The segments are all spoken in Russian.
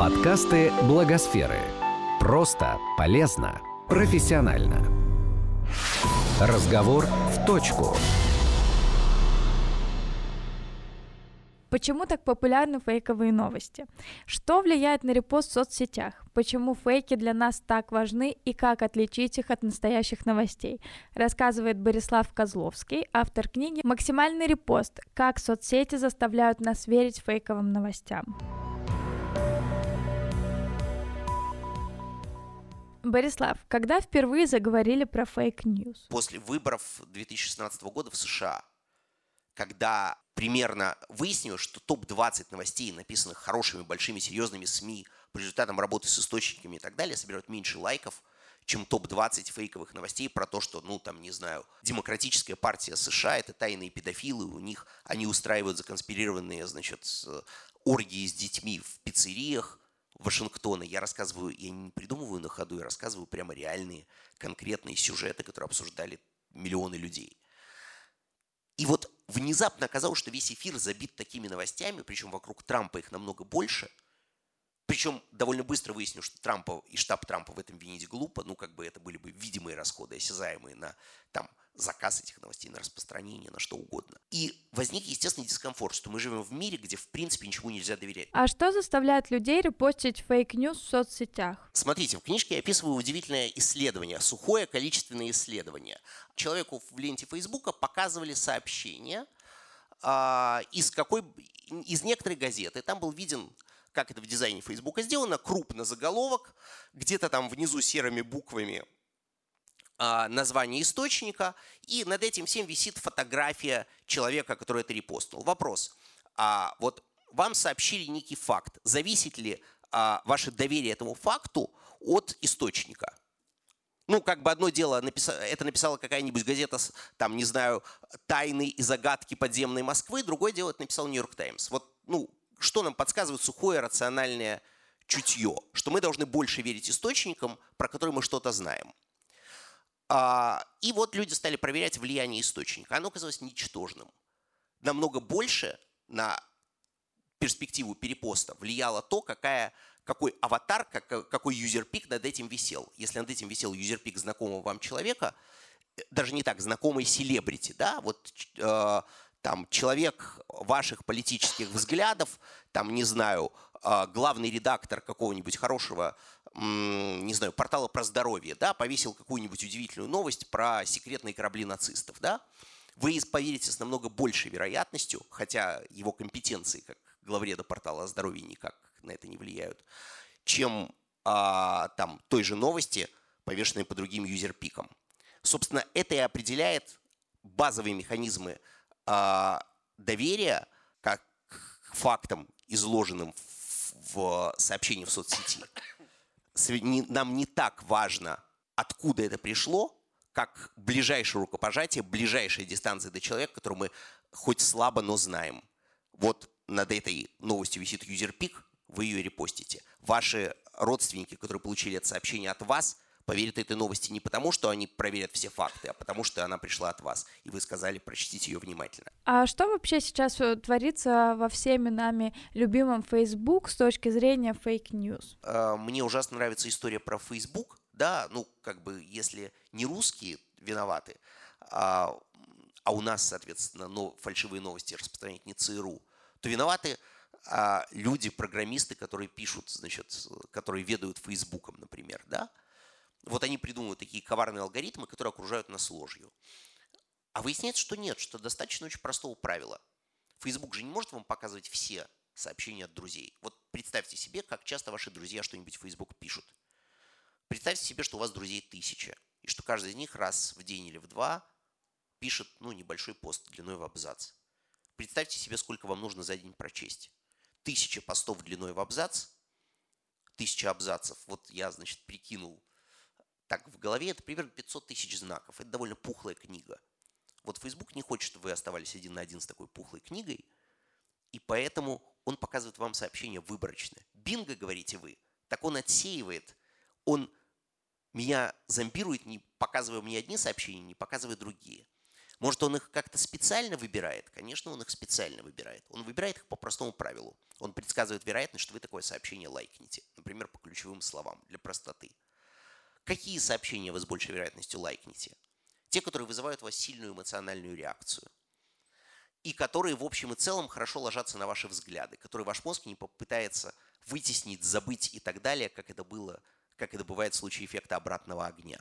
Подкасты Благосферы. Просто, полезно, профессионально. Разговор в точку. Почему так популярны фейковые новости? Что влияет на репост в соцсетях? Почему фейки для нас так важны и как отличить их от настоящих новостей? Рассказывает Борислав Козловский, автор книги «Максимальный репост. Как соцсети заставляют нас верить фейковым новостям». Борислав, когда впервые заговорили про fake news? После выборов 2016 года в США, когда примерно выяснилось, что топ-20 новостей, написанных хорошими, большими, серьезными СМИ, по результатам работы с источниками и так далее, собирают меньше лайков, чем топ-20 фейковых новостей про то, что, ну, там, не знаю, демократическая партия США – это тайные педофилы, у них они устраивают законспирированные, значит, оргии с детьми в пиццериях Вашингтона. Я рассказываю, я не придумываю на ходу, я рассказываю прямо реальные, конкретные сюжеты, которые обсуждали миллионы людей. И вот внезапно оказалось, что весь эфир забит такими новостями, причем вокруг Трампа их намного больше. Причем довольно быстро выяснилось, что Трампа и штаб Трампа в этом винить глупо. Ну, как бы это были бы видимые расходы, осязаемые на там, заказ этих новостей, на распространение, на что угодно. И возник естественный дискомфорт, что мы живем в мире, где в принципе ничему нельзя доверять. А что заставляет людей репостить фейк-ньюс в соцсетях? Смотрите, в книжке я описываю удивительное исследование, сухое количественное исследование. Человеку в ленте Фейсбука показывали сообщение а, из какой из некоторой газеты. Там был виден как это в дизайне Фейсбука сделано, крупно заголовок, где-то там внизу серыми буквами название источника, и над этим всем висит фотография человека, который это репостнул. Вопрос. А вот вам сообщили некий факт. Зависит ли а, ваше доверие этому факту от источника? Ну, как бы одно дело, это написала какая-нибудь газета, там, не знаю, «Тайны и загадки подземной Москвы», другое дело, это написал «Нью-Йорк Таймс». Вот, ну, что нам подсказывает сухое рациональное чутье? Что мы должны больше верить источникам, про которые мы что-то знаем. А, и вот люди стали проверять влияние источника. Оно оказалось ничтожным. Намного больше на перспективу перепоста влияло то, какая, какой аватар, как, какой юзерпик над этим висел. Если над этим висел юзерпик знакомого вам человека, э, даже не так, знакомый селебрити, да, вот э, там человек ваших политических взглядов, там, не знаю, э, главный редактор какого-нибудь хорошего не знаю, портала про здоровье, да, повесил какую-нибудь удивительную новость про секретные корабли нацистов, да, вы поверите с намного большей вероятностью, хотя его компетенции как главреда портала о здоровье никак на это не влияют, чем а, там той же новости, повешенной по другим юзерпикам. Собственно, это и определяет базовые механизмы а, доверия как к фактам, изложенным в, в сообщении в соцсети нам не так важно, откуда это пришло, как ближайшее рукопожатие, ближайшая дистанция до человека, которого мы хоть слабо, но знаем. Вот над этой новостью висит юзерпик, вы ее репостите. Ваши родственники, которые получили это сообщение от вас – поверят этой новости не потому, что они проверят все факты, а потому что она пришла от вас, и вы сказали прочтите ее внимательно. А что вообще сейчас э, творится во всеми нами любимом Facebook с точки зрения фейк-ньюс? А, мне ужасно нравится история про Facebook, да, ну, как бы, если не русские виноваты, а, а у нас, соответственно, но, фальшивые новости распространять не ЦРУ, то виноваты а, люди, программисты, которые пишут, значит, которые ведают Фейсбуком, например, да, вот они придумывают такие коварные алгоритмы, которые окружают нас ложью. А выясняется, что нет, что достаточно очень простого правила. Facebook же не может вам показывать все сообщения от друзей. Вот представьте себе, как часто ваши друзья что-нибудь в Facebook пишут. Представьте себе, что у вас друзей тысяча, и что каждый из них раз в день или в два пишет ну, небольшой пост длиной в абзац. Представьте себе, сколько вам нужно за день прочесть. Тысяча постов длиной в абзац, тысяча абзацев. Вот я, значит, прикинул так в голове, это примерно 500 тысяч знаков. Это довольно пухлая книга. Вот Facebook не хочет, чтобы вы оставались один на один с такой пухлой книгой, и поэтому он показывает вам сообщение выборочно. Бинго, говорите вы, так он отсеивает, он меня зомбирует, не показывая мне одни сообщения, не показывая другие. Может, он их как-то специально выбирает? Конечно, он их специально выбирает. Он выбирает их по простому правилу. Он предсказывает вероятность, что вы такое сообщение лайкнете. Например, по ключевым словам, для простоты. Какие сообщения вы с большей вероятностью лайкнете? Те, которые вызывают у вас сильную эмоциональную реакцию. И которые, в общем и целом, хорошо ложатся на ваши взгляды, которые ваш мозг не попытается вытеснить, забыть и так далее, как это было, как это бывает в случае эффекта обратного огня.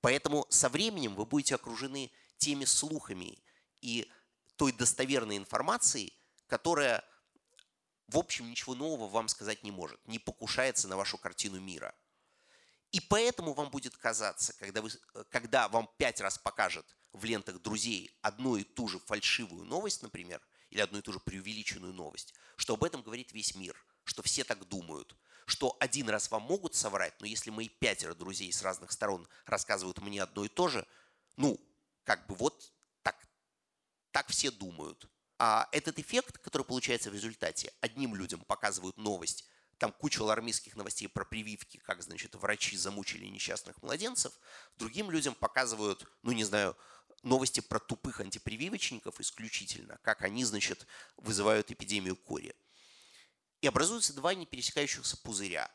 Поэтому со временем вы будете окружены теми слухами и той достоверной информацией, которая, в общем, ничего нового вам сказать не может, не покушается на вашу картину мира. И поэтому вам будет казаться, когда, вы, когда вам пять раз покажет в лентах друзей одну и ту же фальшивую новость, например, или одну и ту же преувеличенную новость, что об этом говорит весь мир, что все так думают, что один раз вам могут соврать, но если мои пятеро друзей с разных сторон рассказывают мне одно и то же, ну, как бы вот так, так все думают. А этот эффект, который получается в результате, одним людям показывают новость, там куча алармистских новостей про прививки, как, значит, врачи замучили несчастных младенцев, другим людям показывают, ну, не знаю, новости про тупых антипрививочников исключительно, как они, значит, вызывают эпидемию кори. И образуются два не пересекающихся пузыря.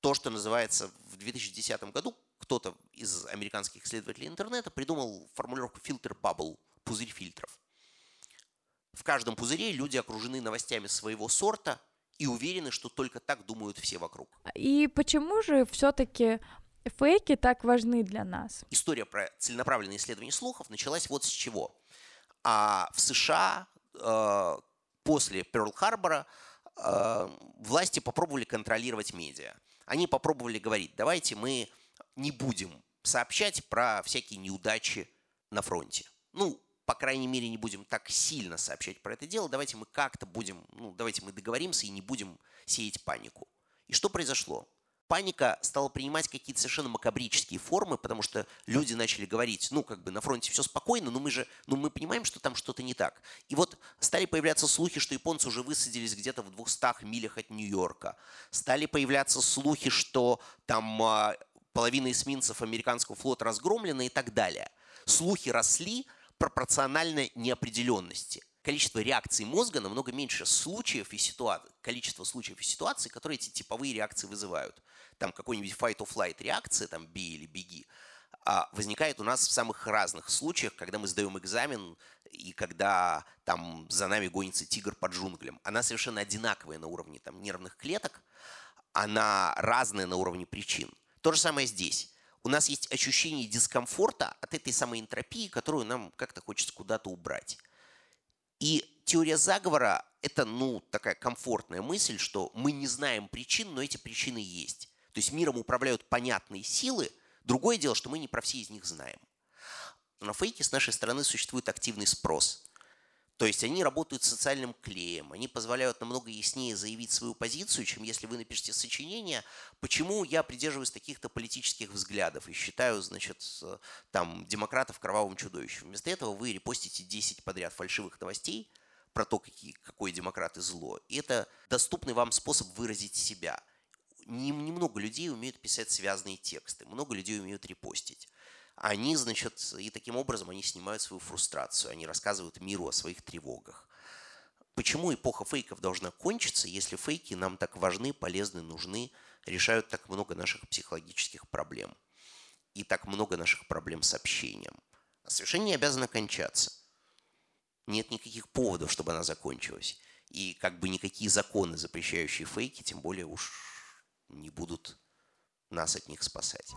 То, что называется в 2010 году, кто-то из американских исследователей интернета придумал формулировку фильтр bubble, пузырь фильтров. В каждом пузыре люди окружены новостями своего сорта и уверены, что только так думают все вокруг. И почему же все-таки фейки так важны для нас? История про целенаправленное исследование слухов началась вот с чего. А в США э, после Перл-Харбора Э, власти попробовали контролировать медиа. Они попробовали говорить, давайте мы не будем сообщать про всякие неудачи на фронте. Ну, по крайней мере, не будем так сильно сообщать про это дело. Давайте мы как-то будем, ну, давайте мы договоримся и не будем сеять панику. И что произошло? паника стала принимать какие-то совершенно макабрические формы, потому что люди начали говорить, ну, как бы на фронте все спокойно, но мы же, ну, мы понимаем, что там что-то не так. И вот стали появляться слухи, что японцы уже высадились где-то в 200 милях от Нью-Йорка. Стали появляться слухи, что там а, половина эсминцев американского флота разгромлена и так далее. Слухи росли пропорционально неопределенности количество реакций мозга намного меньше случаев и ситуаций, количество случаев и ситуаций, которые эти типовые реакции вызывают. Там какой-нибудь fight or flight реакция, там бей или беги, а возникает у нас в самых разных случаях, когда мы сдаем экзамен и когда там за нами гонится тигр под джунглям. Она совершенно одинаковая на уровне там, нервных клеток, она разная на уровне причин. То же самое здесь. У нас есть ощущение дискомфорта от этой самой энтропии, которую нам как-то хочется куда-то убрать. И теория заговора – это, ну, такая комфортная мысль, что мы не знаем причин, но эти причины есть. То есть миром управляют понятные силы. Другое дело, что мы не про все из них знаем. На фейке с нашей стороны существует активный спрос. То есть они работают социальным клеем, они позволяют намного яснее заявить свою позицию, чем если вы напишете сочинение, почему я придерживаюсь таких-то политических взглядов и считаю, значит, там, демократов кровавым чудовищем. Вместо этого вы репостите 10 подряд фальшивых новостей про то, какие, какой демократы зло. И это доступный вам способ выразить себя. Немного людей умеют писать связанные тексты, много людей умеют репостить они, значит, и таким образом они снимают свою фрустрацию, они рассказывают миру о своих тревогах. Почему эпоха фейков должна кончиться, если фейки нам так важны, полезны, нужны, решают так много наших психологических проблем и так много наших проблем с общением? Совершенно не обязана кончаться. Нет никаких поводов, чтобы она закончилась. И как бы никакие законы, запрещающие фейки, тем более уж не будут нас от них спасать.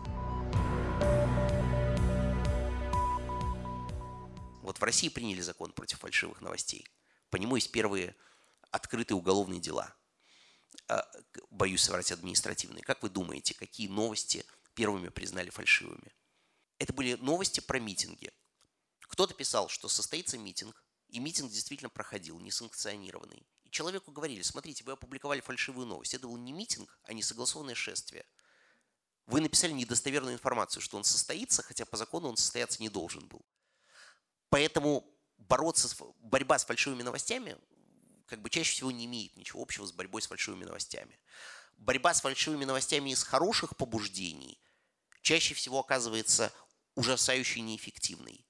Вот в России приняли закон против фальшивых новостей. По нему есть первые открытые уголовные дела. А, боюсь соврать административные. Как вы думаете, какие новости первыми признали фальшивыми? Это были новости про митинги. Кто-то писал, что состоится митинг, и митинг действительно проходил, несанкционированный. И человеку говорили, смотрите, вы опубликовали фальшивую новость. Это был не митинг, а не согласованное шествие. Вы написали недостоверную информацию, что он состоится, хотя по закону он состояться не должен был. Поэтому бороться с, борьба с фальшивыми новостями как бы чаще всего не имеет ничего общего с борьбой с фальшивыми новостями. Борьба с фальшивыми новостями из хороших побуждений чаще всего оказывается ужасающе неэффективной.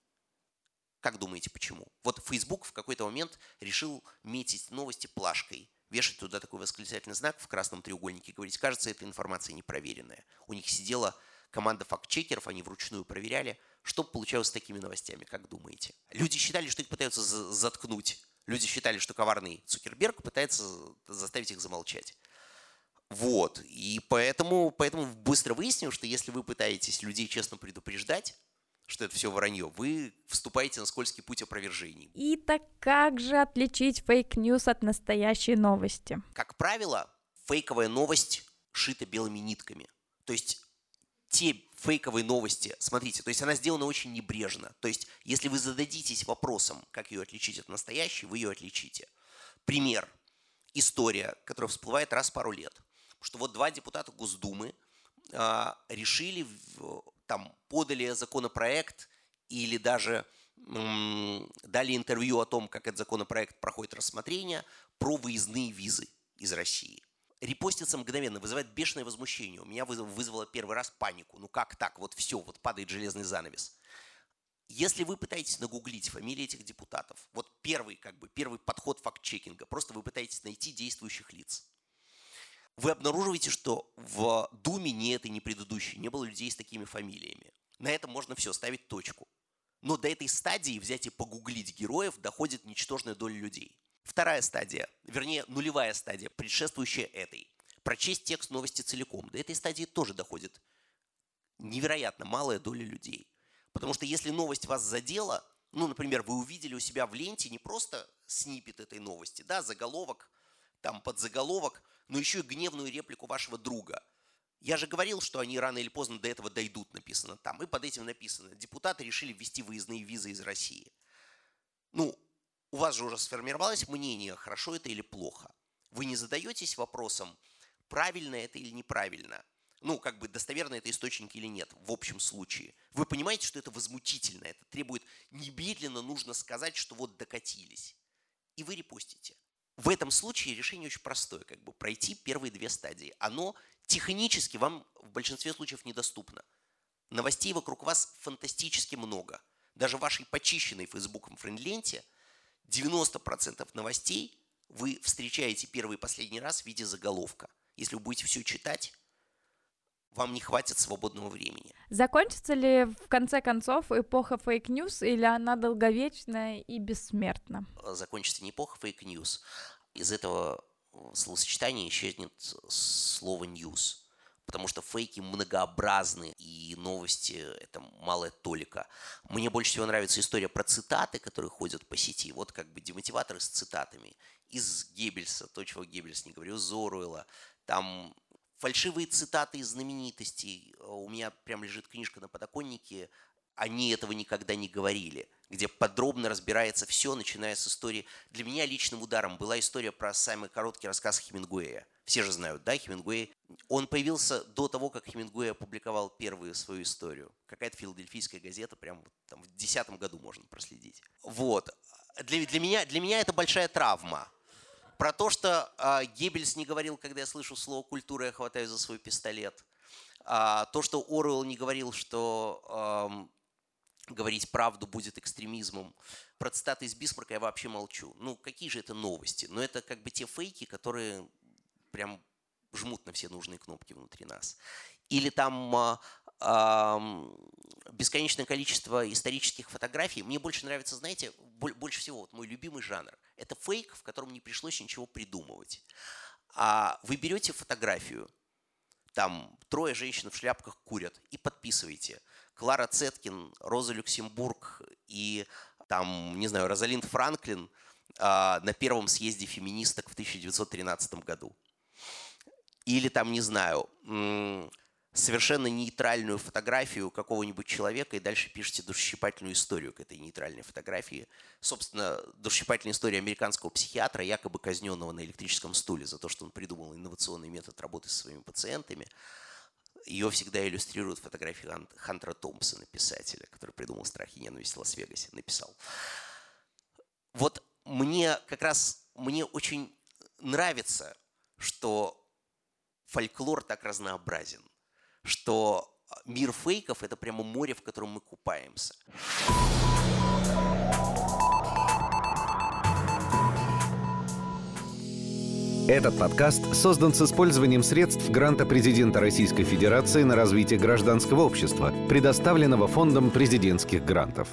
Как думаете, почему? Вот Facebook в какой-то момент решил метить новости плашкой, вешать туда такой восклицательный знак в красном треугольнике и говорить, кажется, эта информация непроверенная. У них сидела команда факт-чекеров, они вручную проверяли, что получалось с такими новостями, как думаете? Люди считали, что их пытаются заткнуть. Люди считали, что коварный Цукерберг пытается заставить их замолчать. Вот. И поэтому, поэтому быстро выяснил, что если вы пытаетесь людей честно предупреждать, что это все вранье, вы вступаете на скользкий путь опровержений. И так как же отличить фейк-ньюс от настоящей новости? Как правило, фейковая новость шита белыми нитками. То есть те фейковые новости, смотрите, то есть она сделана очень небрежно. То есть если вы зададитесь вопросом, как ее отличить от настоящей, вы ее отличите. Пример. История, которая всплывает раз в пару лет. Что вот два депутата Госдумы а, решили там подали законопроект или даже дали интервью о том, как этот законопроект проходит рассмотрение, про выездные визы из России. Репостится мгновенно, вызывает бешеное возмущение. У меня вызвало первый раз панику. Ну как так? Вот все, вот падает железный занавес. Если вы пытаетесь нагуглить фамилии этих депутатов, вот первый, как бы, первый подход факт-чекинга, просто вы пытаетесь найти действующих лиц вы обнаруживаете, что в Думе ни этой, ни предыдущей не было людей с такими фамилиями. На этом можно все, ставить точку. Но до этой стадии взять и погуглить героев доходит ничтожная доля людей. Вторая стадия, вернее, нулевая стадия, предшествующая этой. Прочесть текст новости целиком. До этой стадии тоже доходит невероятно малая доля людей. Потому что если новость вас задела, ну, например, вы увидели у себя в ленте не просто снипет этой новости, да, заголовок, там под заголовок – но еще и гневную реплику вашего друга. Я же говорил, что они рано или поздно до этого дойдут, написано там. И под этим написано, депутаты решили ввести выездные визы из России. Ну, у вас же уже сформировалось мнение, хорошо это или плохо. Вы не задаетесь вопросом, правильно это или неправильно. Ну, как бы достоверно это источник или нет, в общем случае. Вы понимаете, что это возмутительно, это требует немедленно нужно сказать, что вот докатились. И вы репостите. В этом случае решение очень простое, как бы пройти первые две стадии. Оно технически вам в большинстве случаев недоступно. Новостей вокруг вас фантастически много. Даже в вашей почищенной Фейсбуком френд-ленте 90% новостей вы встречаете первый и последний раз в виде заголовка. Если вы будете все читать, вам не хватит свободного времени. Закончится ли в конце концов эпоха фейк-ньюс или она долговечная и бессмертна? Закончится не эпоха фейк-ньюс. Из этого словосочетания исчезнет слово «news». Потому что фейки многообразны, и новости – это малая толика. Мне больше всего нравится история про цитаты, которые ходят по сети. Вот как бы демотиваторы с цитатами. Из Геббельса, то, чего Геббельс не говорил, Зоруэла. Там фальшивые цитаты из знаменитостей. У меня прям лежит книжка на подоконнике «Они этого никогда не говорили», где подробно разбирается все, начиная с истории. Для меня личным ударом была история про самый короткий рассказ Хемингуэя. Все же знают, да, Хемингуэй. Он появился до того, как Хемингуэй опубликовал первую свою историю. Какая-то филадельфийская газета, прям там в десятом году можно проследить. Вот. Для, для, меня, для меня это большая травма. Про то, что э, Геббельс не говорил, когда я слышу слово «культура», я хватаю за свой пистолет. А, то, что Оруэлл не говорил, что э, говорить правду будет экстремизмом. Про цитаты из Бисмарка я вообще молчу. Ну, какие же это новости? Но это как бы те фейки, которые прям жмут на все нужные кнопки внутри нас. Или там а, бесконечное количество исторических фотографий. Мне больше нравится, знаете, больше всего вот мой любимый жанр. Это фейк, в котором не пришлось ничего придумывать. А вы берете фотографию, там трое женщин в шляпках курят, и подписываете. Клара Цеткин, Роза Люксембург и там, не знаю, Розалинд Франклин а, на первом съезде феминисток в 1913 году. Или там, не знаю, совершенно нейтральную фотографию какого-нибудь человека и дальше пишете душесчипательную историю к этой нейтральной фотографии. Собственно, душесчипательная история американского психиатра, якобы казненного на электрическом стуле за то, что он придумал инновационный метод работы со своими пациентами. Ее всегда иллюстрируют фотографии Хантера Томпсона, писателя, который придумал «Страх и ненависть в Лас-Вегасе», написал. Вот мне как раз, мне очень нравится, что фольклор так разнообразен, что а, мир фейков – это прямо море, в котором мы купаемся. Этот подкаст создан с использованием средств гранта президента Российской Федерации на развитие гражданского общества, предоставленного Фондом президентских грантов.